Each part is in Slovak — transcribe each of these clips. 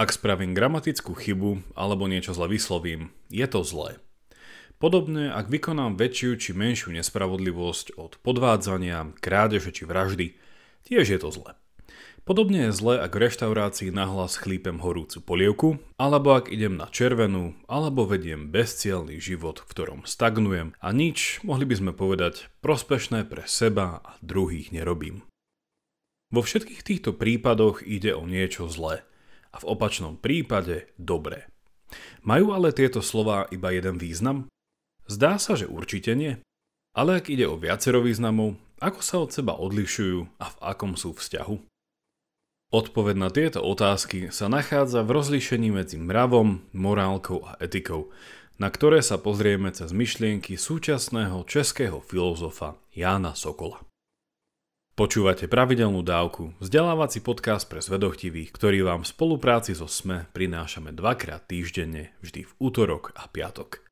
Ak spravím gramatickú chybu alebo niečo zle vyslovím, je to zlé. Podobne, ak vykonám väčšiu či menšiu nespravodlivosť od podvádzania, krádeže či vraždy, tiež je to zlé. Podobne je zlé, ak v reštaurácii nahlas chlípem horúcu polievku, alebo ak idem na červenú, alebo vediem bezcielný život, v ktorom stagnujem a nič, mohli by sme povedať, prospešné pre seba a druhých nerobím. Vo všetkých týchto prípadoch ide o niečo zlé a v opačnom prípade dobré. Majú ale tieto slova iba jeden význam? Zdá sa, že určite nie. Ale ak ide o viacero významov, ako sa od seba odlišujú a v akom sú vzťahu? Odpoved na tieto otázky sa nachádza v rozlíšení medzi mravom, morálkou a etikou, na ktoré sa pozrieme cez myšlienky súčasného českého filozofa Jána Sokola. Počúvate pravidelnú dávku, vzdelávací podcast pre zvedochtivých, ktorý vám v spolupráci so SME prinášame dvakrát týždenne, vždy v útorok a piatok.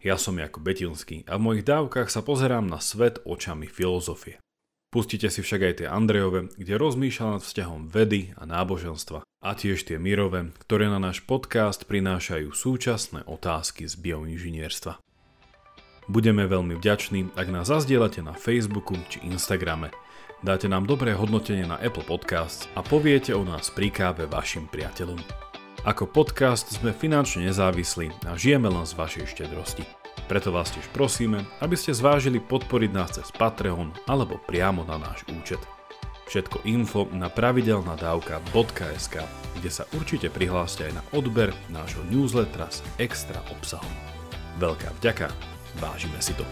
Ja som Jakub Betilský a v mojich dávkach sa pozerám na svet očami filozofie. Pustite si však aj tie Andrejove, kde rozmýšľa nad vzťahom vedy a náboženstva a tiež tie Mirove, ktoré na náš podcast prinášajú súčasné otázky z bioinžinierstva. Budeme veľmi vďační, ak nás zazdielate na Facebooku či Instagrame – dáte nám dobré hodnotenie na Apple Podcasts a poviete o nás pri káve vašim priateľom. Ako podcast sme finančne nezávislí a žijeme len z vašej štedrosti. Preto vás tiež prosíme, aby ste zvážili podporiť nás cez Patreon alebo priamo na náš účet. Všetko info na pravidelnadavka.sk, kde sa určite prihláste aj na odber nášho newslettera s extra obsahom. Veľká vďaka, vážime si to.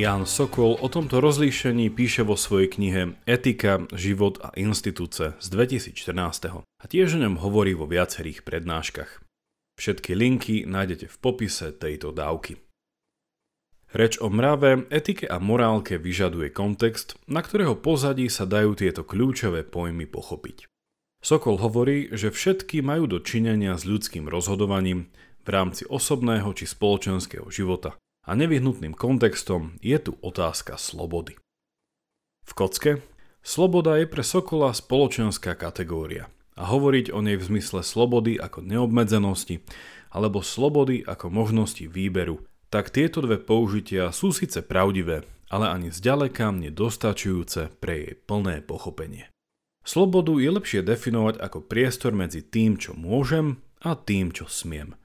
Jan Sokol o tomto rozlíšení píše vo svojej knihe Etika, život a institúce z 2014. a tiež o ňom hovorí vo viacerých prednáškach. Všetky linky nájdete v popise tejto dávky. Reč o mrave, etike a morálke vyžaduje kontext, na ktorého pozadí sa dajú tieto kľúčové pojmy pochopiť. Sokol hovorí, že všetky majú do činenia s ľudským rozhodovaním v rámci osobného či spoločenského života a nevyhnutným kontextom je tu otázka slobody. V kocke sloboda je pre Sokola spoločenská kategória a hovoriť o nej v zmysle slobody ako neobmedzenosti alebo slobody ako možnosti výberu, tak tieto dve použitia sú síce pravdivé, ale ani zďaleka nedostačujúce pre jej plné pochopenie. Slobodu je lepšie definovať ako priestor medzi tým, čo môžem a tým, čo smiem –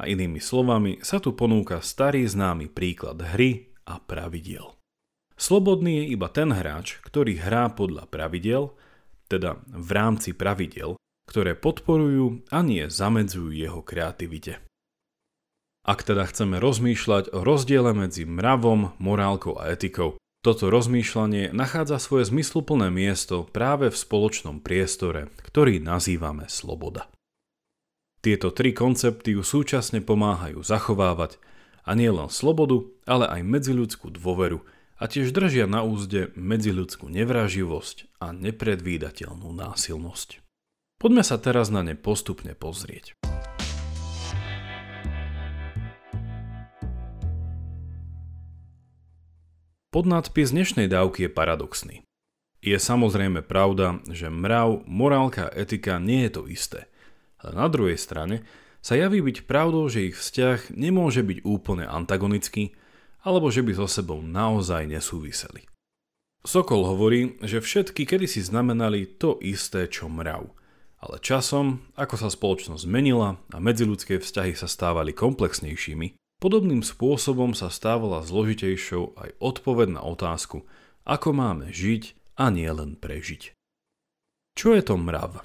a inými slovami sa tu ponúka starý známy príklad hry a pravidiel. Slobodný je iba ten hráč, ktorý hrá podľa pravidel, teda v rámci pravidel, ktoré podporujú a nie zamedzujú jeho kreativite. Ak teda chceme rozmýšľať o rozdiele medzi mravom, morálkou a etikou, toto rozmýšľanie nachádza svoje zmysluplné miesto práve v spoločnom priestore, ktorý nazývame sloboda. Tieto tri koncepty ju súčasne pomáhajú zachovávať a nie len slobodu, ale aj medziľudskú dôveru a tiež držia na úzde medziľudskú nevraživosť a nepredvídateľnú násilnosť. Poďme sa teraz na ne postupne pozrieť. Podnadpis dnešnej dávky je paradoxný. Je samozrejme pravda, že mrav, morálka a etika nie je to isté – ale na druhej strane sa javí byť pravdou, že ich vzťah nemôže byť úplne antagonický, alebo že by so sebou naozaj nesúviseli. Sokol hovorí, že všetky kedysi znamenali to isté, čo mrav. Ale časom, ako sa spoločnosť zmenila a medziludské vzťahy sa stávali komplexnejšími, podobným spôsobom sa stávala zložitejšou aj odpoved na otázku, ako máme žiť a nie len prežiť. Čo je to mrav?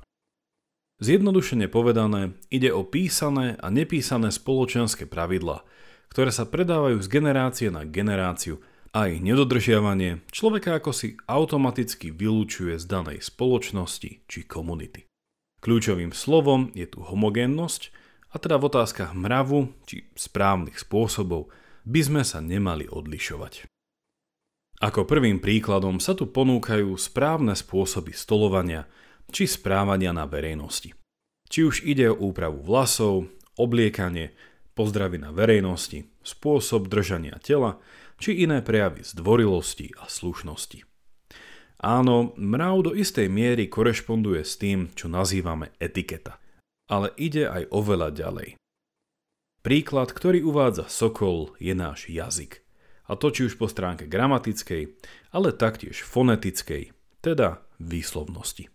Zjednodušene povedané, ide o písané a nepísané spoločenské pravidlá, ktoré sa predávajú z generácie na generáciu a ich nedodržiavanie človeka ako si automaticky vylúčuje z danej spoločnosti či komunity. Kľúčovým slovom je tu homogénnosť a teda v otázkach mravu či správnych spôsobov by sme sa nemali odlišovať. Ako prvým príkladom sa tu ponúkajú správne spôsoby stolovania, či správania na verejnosti. Či už ide o úpravu vlasov, obliekanie, pozdravy na verejnosti, spôsob držania tela, či iné prejavy zdvorilosti a slušnosti. Áno, mrav do istej miery korešponduje s tým, čo nazývame etiketa. Ale ide aj oveľa ďalej. Príklad, ktorý uvádza Sokol, je náš jazyk. A to či už po stránke gramatickej, ale taktiež fonetickej, teda výslovnosti.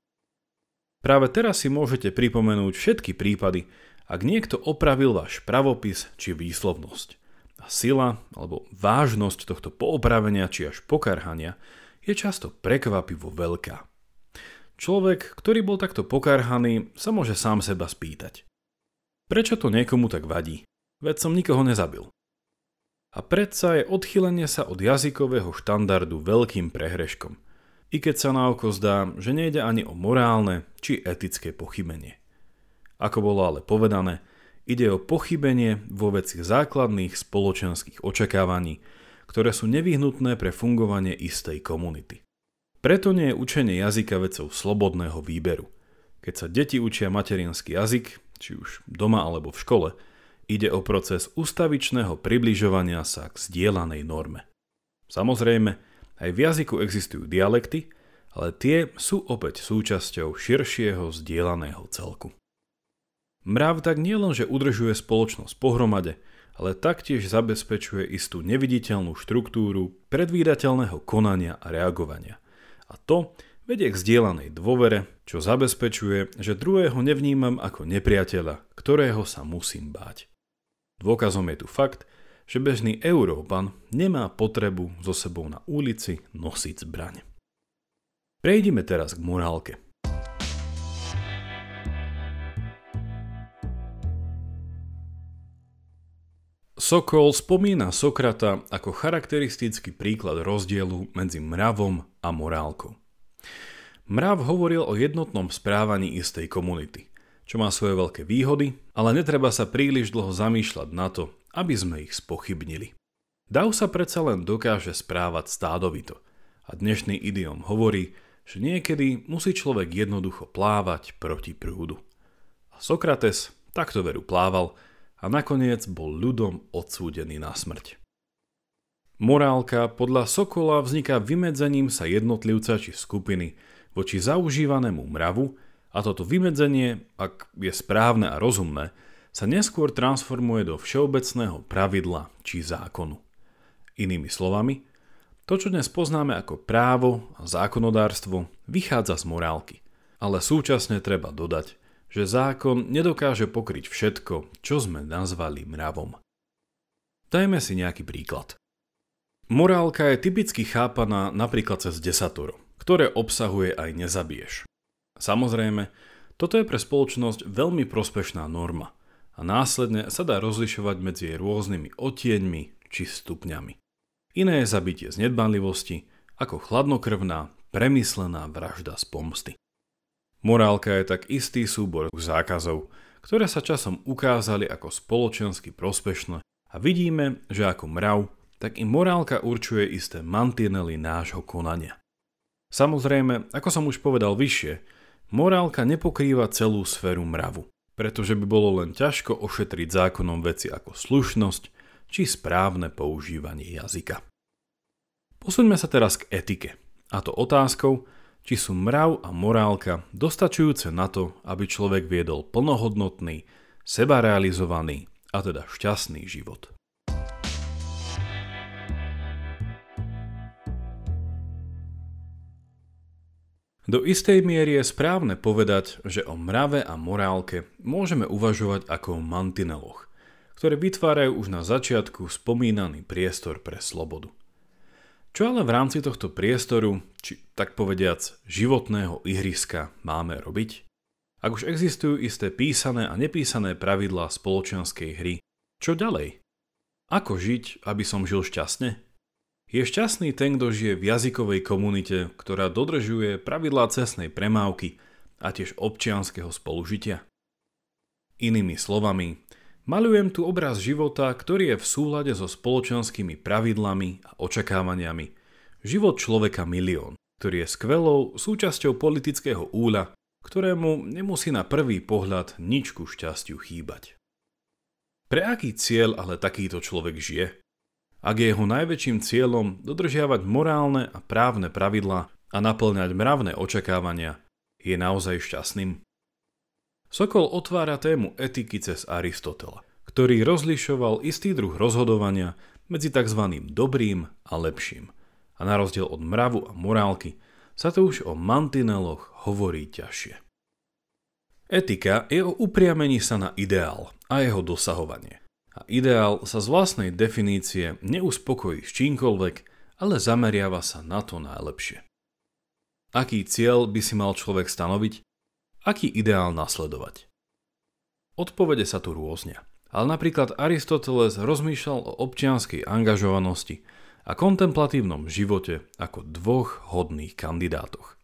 Práve teraz si môžete pripomenúť všetky prípady, ak niekto opravil váš pravopis či výslovnosť. A sila alebo vážnosť tohto poopravenia či až pokarhania je často prekvapivo veľká. Človek, ktorý bol takto pokarhaný, sa môže sám seba spýtať. Prečo to niekomu tak vadí? veď som nikoho nezabil. A predsa je odchylenie sa od jazykového štandardu veľkým prehreškom, i keď sa na oko zdá, že nejde ani o morálne či etické pochybenie. Ako bolo ale povedané, ide o pochybenie vo veci základných spoločenských očakávaní, ktoré sú nevyhnutné pre fungovanie istej komunity. Preto nie je učenie jazyka vecou slobodného výberu. Keď sa deti učia materinský jazyk, či už doma alebo v škole, Ide o proces ustavičného približovania sa k zdieľanej norme. Samozrejme, aj v jazyku existujú dialekty, ale tie sú opäť súčasťou širšieho zdieľaného celku. Mrav tak nielenže udržuje spoločnosť pohromade, ale taktiež zabezpečuje istú neviditeľnú štruktúru predvídateľného konania a reagovania. A to vedie k zdieľanej dôvere, čo zabezpečuje, že druhého nevnímam ako nepriateľa, ktorého sa musím báť. Dôkazom je tu fakt, že bežný Európan nemá potrebu so sebou na ulici nosiť zbraň. Prejdime teraz k morálke. Sokol spomína Sokrata ako charakteristický príklad rozdielu medzi mravom a morálkou. Mrav hovoril o jednotnom správaní istej komunity čo má svoje veľké výhody, ale netreba sa príliš dlho zamýšľať na to, aby sme ich spochybnili. Dav sa predsa len dokáže správať stádovito a dnešný idiom hovorí, že niekedy musí človek jednoducho plávať proti prúdu. A Sokrates takto veru plával a nakoniec bol ľudom odsúdený na smrť. Morálka podľa Sokola vzniká vymedzením sa jednotlivca či skupiny voči zaužívanému mravu a toto vymedzenie, ak je správne a rozumné, sa neskôr transformuje do všeobecného pravidla či zákonu. Inými slovami, to, čo dnes poznáme ako právo a zákonodárstvo, vychádza z morálky. Ale súčasne treba dodať, že zákon nedokáže pokryť všetko, čo sme nazvali mravom. Dajme si nejaký príklad. Morálka je typicky chápaná napríklad cez desatoro, ktoré obsahuje aj nezabiješ. Samozrejme, toto je pre spoločnosť veľmi prospešná norma a následne sa dá rozlišovať medzi rôznymi otieňmi či stupňami. Iné je zabitie z nedbanlivosti ako chladnokrvná, premyslená vražda z pomsty. Morálka je tak istý súbor zákazov, ktoré sa časom ukázali ako spoločensky prospešné a vidíme, že ako mrav, tak i morálka určuje isté mantinely nášho konania. Samozrejme, ako som už povedal vyššie, Morálka nepokrýva celú sféru mravu, pretože by bolo len ťažko ošetriť zákonom veci ako slušnosť či správne používanie jazyka. Posuňme sa teraz k etike, a to otázkou, či sú mrav a morálka dostačujúce na to, aby človek viedol plnohodnotný, sebarealizovaný a teda šťastný život. Do istej miery je správne povedať, že o mrave a morálke môžeme uvažovať ako o mantineloch, ktoré vytvárajú už na začiatku spomínaný priestor pre slobodu. Čo ale v rámci tohto priestoru, či tak povediac životného ihriska máme robiť? Ak už existujú isté písané a nepísané pravidlá spoločenskej hry, čo ďalej? Ako žiť, aby som žil šťastne? Je šťastný ten, kto žije v jazykovej komunite, ktorá dodržuje pravidlá cestnej premávky a tiež občianského spolužitia? Inými slovami, malujem tu obraz života, ktorý je v súlade so spoločenskými pravidlami a očakávaniami. Život človeka milión, ktorý je skvelou súčasťou politického úľa, ktorému nemusí na prvý pohľad nič ku šťastiu chýbať. Pre aký cieľ ale takýto človek žije? Ak je jeho najväčším cieľom dodržiavať morálne a právne pravidlá a naplňať mravné očakávania, je naozaj šťastným? Sokol otvára tému etiky cez Aristotela, ktorý rozlišoval istý druh rozhodovania medzi tzv. dobrým a lepším. A na rozdiel od mravu a morálky sa to už o mantineloch hovorí ťažšie. Etika je o upriamení sa na ideál a jeho dosahovanie. A ideál sa z vlastnej definície neuspokojí s čímkoľvek, ale zameriava sa na to najlepšie. Aký cieľ by si mal človek stanoviť? Aký ideál nasledovať? Odpovede sa tu rôznia. Ale napríklad Aristoteles rozmýšľal o občianskej angažovanosti a kontemplatívnom živote ako dvoch hodných kandidátoch.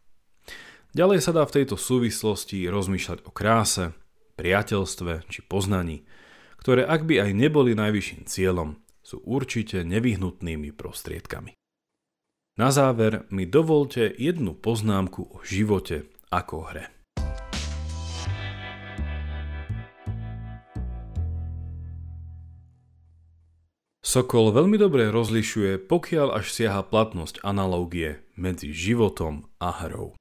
Ďalej sa dá v tejto súvislosti rozmýšľať o kráse, priateľstve či poznaní, ktoré ak by aj neboli najvyšším cieľom, sú určite nevyhnutnými prostriedkami. Na záver mi dovolte jednu poznámku o živote ako hre. Sokol veľmi dobre rozlišuje, pokiaľ až siaha platnosť analógie medzi životom a hrou.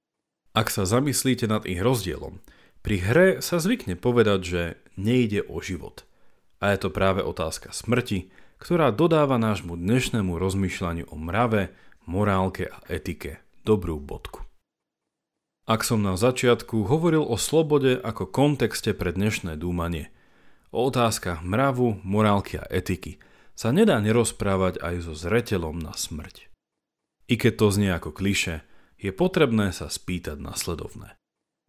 Ak sa zamyslíte nad ich rozdielom, pri hre sa zvykne povedať, že nejde o život – a je to práve otázka smrti, ktorá dodáva nášmu dnešnému rozmýšľaniu o mrave, morálke a etike dobrú bodku. Ak som na začiatku hovoril o slobode ako kontexte pre dnešné dúmanie, o otázkach mravu, morálky a etiky sa nedá nerozprávať aj so zretelom na smrť. I keď to znie ako kliše, je potrebné sa spýtať nasledovné.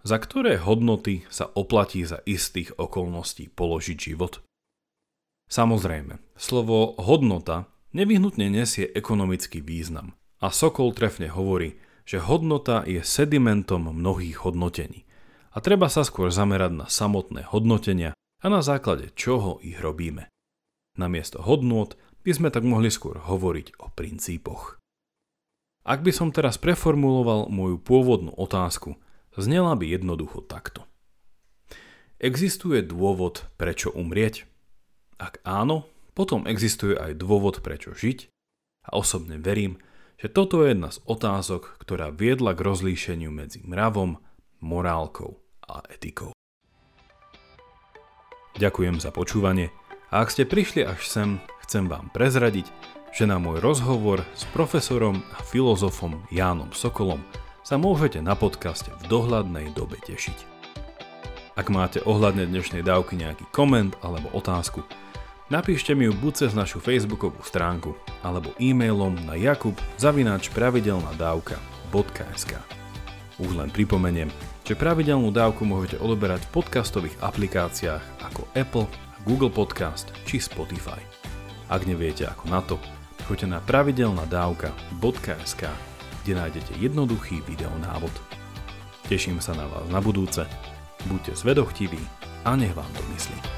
Za ktoré hodnoty sa oplatí za istých okolností položiť život? Samozrejme, slovo hodnota nevyhnutne nesie ekonomický význam a Sokol trefne hovorí, že hodnota je sedimentom mnohých hodnotení a treba sa skôr zamerať na samotné hodnotenia a na základe čoho ich robíme. Namiesto hodnot by sme tak mohli skôr hovoriť o princípoch. Ak by som teraz preformuloval moju pôvodnú otázku, znela by jednoducho takto. Existuje dôvod, prečo umrieť? Ak áno, potom existuje aj dôvod prečo žiť a osobne verím, že toto je jedna z otázok, ktorá viedla k rozlíšeniu medzi mravom, morálkou a etikou. Ďakujem za počúvanie a ak ste prišli až sem, chcem vám prezradiť, že na môj rozhovor s profesorom a filozofom Jánom Sokolom sa môžete na podcaste v dohľadnej dobe tešiť. Ak máte ohľadne dnešnej dávky nejaký koment alebo otázku, Napíšte mi ju buď cez našu facebookovú stránku alebo e-mailom na jakub zavináč pravidelnadavka.sk Už len pripomeniem, že pravidelnú dávku môžete odoberať v podcastových aplikáciách ako Apple, Google Podcast či Spotify. Ak neviete ako na to, choďte na pravidelnadavka.sk, kde nájdete jednoduchý videonávod. Teším sa na vás na budúce, buďte zvedochtiví a nech vám to myslí.